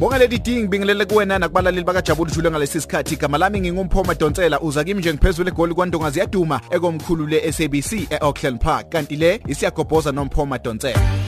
ngibonga leli ding bingelele kuwena nakubalaleli bakajabula jule ngalesi sikhathi igama lami ngingumphoma Donsela uza kimi nje ngiphezulu egoli kwandonga ziyaduma ekomkhulu le SABC eAuckland Park. Kanti le isiyagobhoza nomphoma Donsela.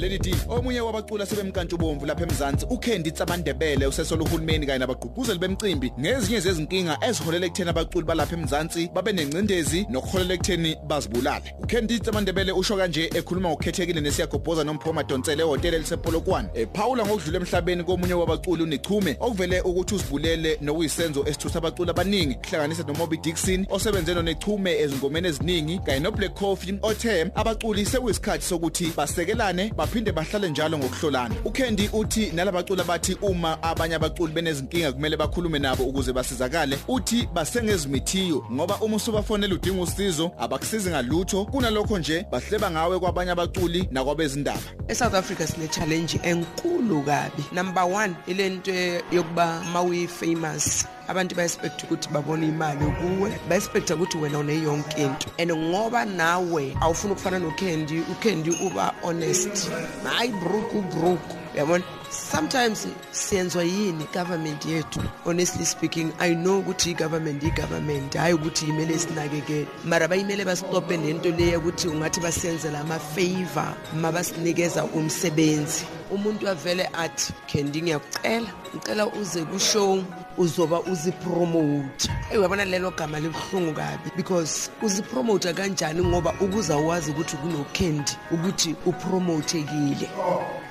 Lady D omunye wabacula sebemkantshubomvu lapha eMzansi uKendi Tsamandebele usesola uhulumeni kanye nabagqugquzeli bemcimbi. Ngezinye zezinkinga eziholela ekutheni abaculi balapha eMzansi babe nencindezi nokuholela ekutheni bazibulale. uKendi Tsamandebele usho kanje ekhuluma ngokukhethekile nesiyagobhoza nomphoma Donsela ehotela elisepolokwane. Ephawula ngokudlula emhlabeni komunye wabaculi unichume okuvele ukuthi usibulele nokuyisenzo esithutha abaculi abaningi kuhlanganisa noMoby Dixon osebenze nonechume ezingomeni eziningi kanye noBlack Coffee. Othe abaculi sekuyisikhathi sokuthi basekelane baphinde bahlale njalo ngokuhlolana. uKendi uthi nalabaculi bathi uma abanye abaculi benezinkinga kumele bakhulume nabo ukuze basizakale uthi basengezimithiyo ngoba uma usubafonela udinga usizo abakusizi ngalutho. Kunalokho nje bahleba ngawe kwabanye abaculi nakwabezindaba. eSouth Africa sine challenge enkulu kabi. Number 1 ilento yokuba mawi famous abantu ba-expect ukuthi babone imali kuwe ba-expect ukuthi wena uneyonke into. And ngoba nawe awufuna ukufana nokendi ukendi uba honest. Hayi brook ubrook uyabona sometimes siyenzwa yini government yethu? Honestly speaking i know ukuthi i-government i-government hhayi ukuthi imele sinakekele mara bayimele basitophe nento leyo ukuthi ungathi basenzela ama-favor mabasinikeza umsebenzi. Umuntu avele athi kendi ngiyakucela ngicela uze kushow uzoba uzipromote. Uyabona lelo gama libuhlungu kabi? Because uzipromote kanjani ngoba ukuza wazi ukuthi kunokendi ukuthi upromotekile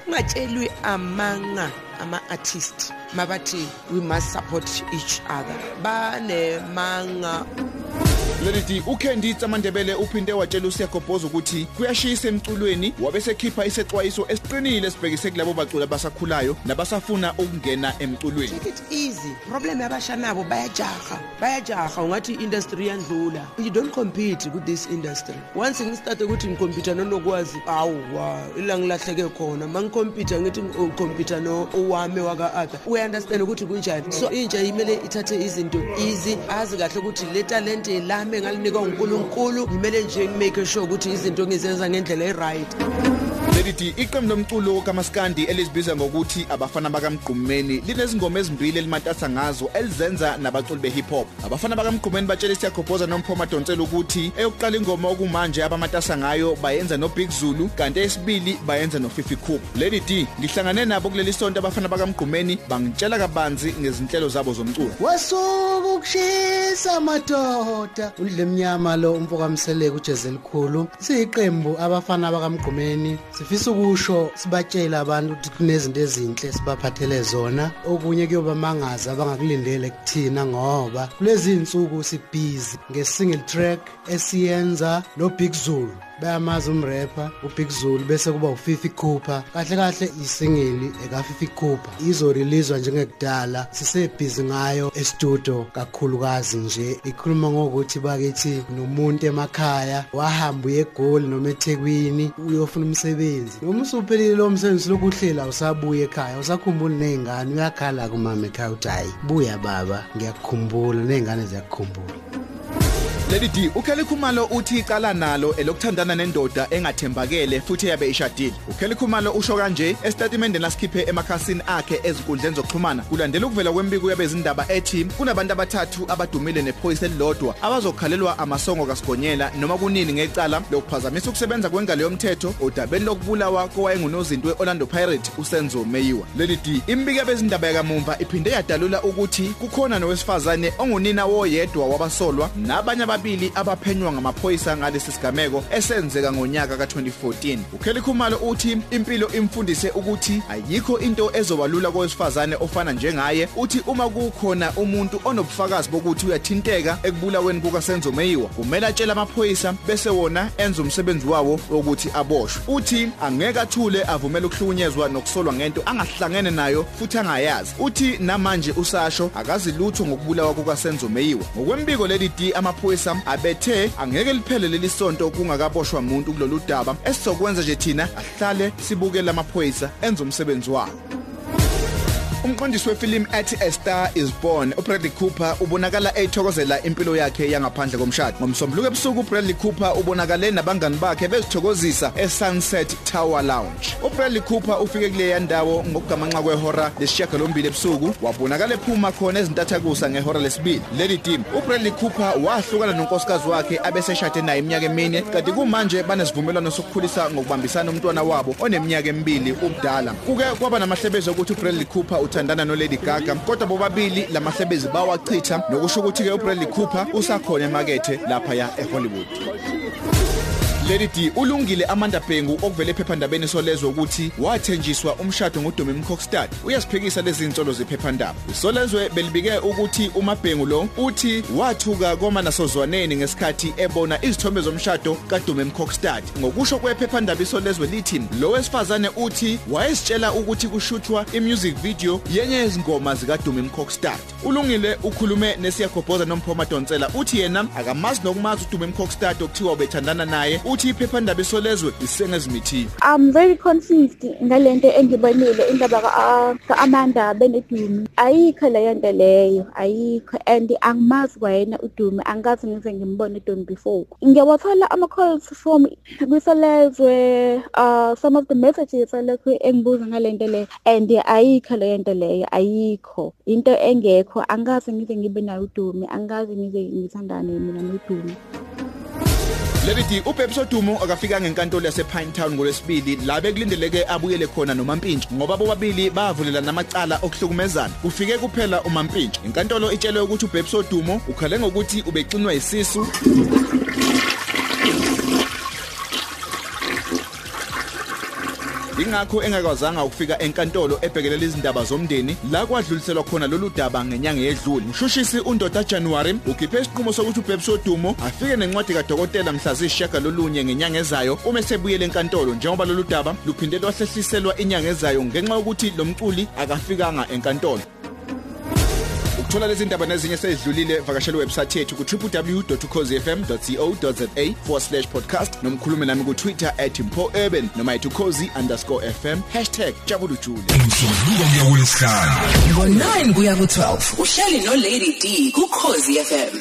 ungatshelwi amanga ama-artist mabathi we must support each other. Banemanga Lelidi uKendi Tsamandebele uphinde watshela usiyagobhoza ukuthi kuyashisa emculweni wabe sekhipha isexwayiso esiqinile esibhekise kulabo baculi abasakhulayo nabasafuna ukungena emculweni. Take it easy. Problem yabasha nabo bayajaha. Bayajaha ungathi i-industry yandlula you don't compete with this industry. Once ngistarte ukuthi ngikompyutha nonokwazi awu wa ila ngilahleke khona. Mangikompyuta ngithi ngikompyutha no owami waka-ada uyaunderstand ukuthi kunjani? So intsha imele ithathe izinto easy. Azi kahle ukuthi le talente lami engalinikwa unkulunkulu ngimele nje ngimake sure ukuthi izinto ngizenza ngendlela e-right. Lelidi iqembu lomculo kaMaskandi elizibiza ngokuthi abafana bakamgqumeni linezingoma ezimbili elimatasa ngazo elizenza nabaculi behip hop. Abafana bakamgqumeni batshela isiyagobhoza nomphoma Donsela ukuthi eyokuqala ingoma okumanje abamatasa ngayo bayenza no Big Zulu kanti esibili bayenza no Fifi Coop. Lelidi ngihlangane nabo kuleli sonto abafana bakamgqumeni bangitshela kabanzi ngezinhlelo zabo zomculo. Wasuka ukushisa madoda udle emnyama lo umfokamseleke ujezeli khulu siyiqembu abafana bakamgqumeni sifisa ukusho sibatshela abantu ukuthi kunezinto ezinhle sibaphathele zona. Okunye kuyoba mangaza abangakulindele kuthina ngoba kulezi insuku sibhizi nge-single track esiyenza no Big Zulu. Bayamazi umrapper uBig Zulu bese kuba uFifi Cooper. Kahle kahle isingeli ekaFifi Cooper. Izoreleaswa njengekudala sisebhizi ngayo estudio kakhulukazi nje. Ikhuluma ngokuthi bakithi nomuntu emakhaya wahamba uye eGoli noma eThekwini uyofuna umsebenzi. Noma usuphelile lo msebenzi lokuhlela usabuye ekhaya usakhumbula nezingane uyakhala kumama ekhaya uthi hayi buya baba ngiyakukhumbula nezingane ziyakukhumbula. Lady D uKelly Khumalo uthi iqala nalo elokuthandana nendoda engathembakele futhi yabe ishadile. uKelly Khumalo usho kanje estatementeni lasikhiphe emakhasini akhe ezinkundleni zokuxhumana kulandela ukuvela kwembiko yabezindaba ethi kunabantu abathathu abadumile nephoyisa elilodwa abazokhalelwa amasongo kasigonyela noma kunini ngecala lokuphazamisa ukusebenza kwengalo yomthetho odabeni lokubulawa kowayengunozintwe Orlando Pirates uSenzo Meyiwa. Lady D imbiko yabezindaba yakamumva iphinde yadalula ukuthi kukhona nowesifazane ongunina woyedwa wabasolwa nabanye ababili abaphenywa ngamaphoyisa ngalesi sigameko esenzeka ngonyaka ka2014 uKelly Khumalo uthi impilo imfundise ukuthi ayikho into ezobalula kowesifazane ofana njengaye. Uthi uma kukhona umuntu onobufakazi bokuthi uyathinteka ekubulaweni kukaSenzo Meyiwa kumele atshele amaphoyisa bese wona enza umsebenzi wawo wokuthi aboshwe. Uthi angeke athule avumele ukuhlukunyezwa nokusolwa ngento angahlangene nayo futhi angayazi. Uthi namanje usasho akazi lutho ngokubulawa kukaSenzo Meyiwa ngokwembiko leli D amaphoyisa abethe angeke liphele leli sonto kungakaboshwa umuntu kulolu daba. Esizokwenza nje thina ahlale sibukele amaphoyisa enza umsebenzi wabo Umqondisi wefilimu ethi A Star is Born uBradley Cooper ubonakala ethokozela impilo yakhe yangaphandle komshado. Ngomsombuluko ebusuku uBradley Cooper ubonakale nabangani bakhe bezithokozisa eSunset Tower Lounge. uBradley Cooper ufike kule ndawo ngokugamanxa kwehora lesishiyagalombili ebusuku wabonakala ephuma khona ezintathakusa ngehora lesibili. Lady Team uBradley Cooper wahlukana nonkosikazi wakhe abeseshade naye iminyaka emine kanti kumanje banesivumelwano sokukhulisa ngokubambisana umntwana wabo oneminyaka emibili ubudala. Kuke kwaba namahlebezo ukuthi uBradley Cooper uthandana noLady Gaga kodwa bobabili lamahlebezi bawachitha nokusho ukuthi ke uBradley Cooper usakhona emakethe lapha ya eHollywood. Lady D ulungile Amanda Bhengu okuvele ephephandabeni solezwe ukuthi wathenjiswa umshado nguDumi Mkhokstat uyasiphikisa lezi insolo zephephandaba. Isolezwe belibike ukuthi uMabhengu lo uthi wathuka koma nasozwaneni ngesikhathi ebona izithombe zomshado kaDumi Mkhokstat ngokusho kwephephandaba isolezwe lithi lo wesifazane uthi wayesitshela ukuthi kushuthwa imusic video yenye yezingoma zikaDumi Mkhokstat ulungile ukhulume nesiyagobhoza nomphoma Donsela uthi yena akamazi nokumazi uDumi Mkhokstat okuthiwa ubethandana naye uthi iphephandaba isolezwe isengezimithile I'm very confused ngalento engibonile indaba ka ka-Amanda Benedumi. Ayikho leyo nto leyo ayikho. And angimazi kwayena uDumi angazi ngize ngimbone uDumi before. Ngiyawathola ama-calls from kwisolezwe uh some of the messages alokhu engibuza ngalento leyo and ayikho leyo nto leyo ayikho. Into engekho angazi ngize ngibe nayo uDumi angazi ngize ngithandane mina noDumi. Lady D uBhebs Odumo akafika ngenkantolo yase Pinetown ngolwesibili la bekulindeleke abuyele khona noMampintshi ngoba bobabili bavulela namacala okuhlukumezana. Kufike kuphela uMampintshi. Inkantolo itshele ukuthi uBhebs Odumo ukhale ngokuthi ubexinwa isisu ingakho engakwazanga ukufika enkantolo ebhekelela izindaba zomndeni la kwadluliselwa khona lolu daba ngenyanga yedlule. Mshushisi undoda January ukhiphe isiqumo sokuthi uBhebs Odumo afike nencwadi kadokotela mhla zisishaka lolunye ngenyanga ezayo uma esebuyele enkantolo. Njengoba lolu daba luphinde lwahlehliselwa inyanga ezayo ngenxa yokuthi lo mculi akafikanga enkantolo. Ukuthola lezi ndaba nezinye sezidlulile vakashela iwebsite yethu ku www.cozfm.co.za/podcast nomkhulume nami ku Twitter @mpourban noma @cozy_fm #jabulujule. Umsombuluko kuya kulesihlanu ngo-9 kuya ku-12 uhleli nolady d kukhozi fm